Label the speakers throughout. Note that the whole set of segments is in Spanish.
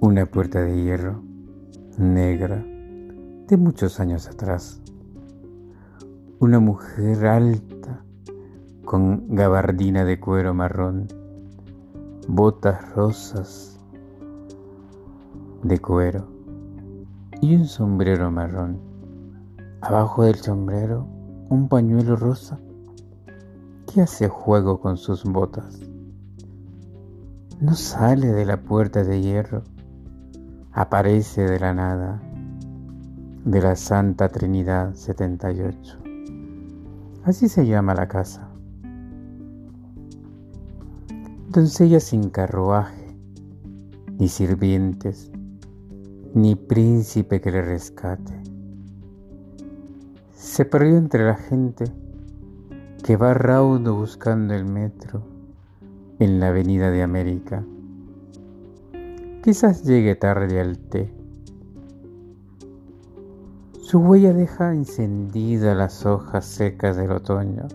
Speaker 1: Una puerta de hierro, negra, de muchos años atrás. Una mujer alta, con gabardina de cuero marrón, botas rosas de cuero y un sombrero marrón. Abajo del sombrero, un pañuelo rosa que hace juego con sus botas. No sale de la puerta de hierro aparece de la nada de la Santa Trinidad 78. Así se llama la casa. Doncella sin carruaje, ni sirvientes, ni príncipe que le rescate. Se perdió entre la gente que va raudo buscando el metro en la Avenida de América Quizás llegue tarde al té. Su huella deja encendidas las hojas secas del otoño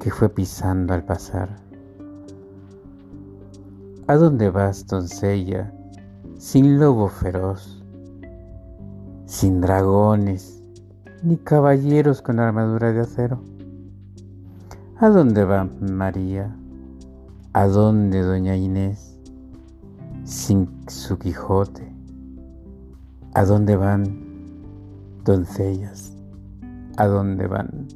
Speaker 1: que fue pisando al pasar. ¿A dónde vas, doncella, sin lobo feroz, sin dragones, ni caballeros con armadura de acero? ¿A dónde va María? ¿A dónde doña Inés? Sin su Quijote. ¿A dónde van, doncellas? ¿A dónde van?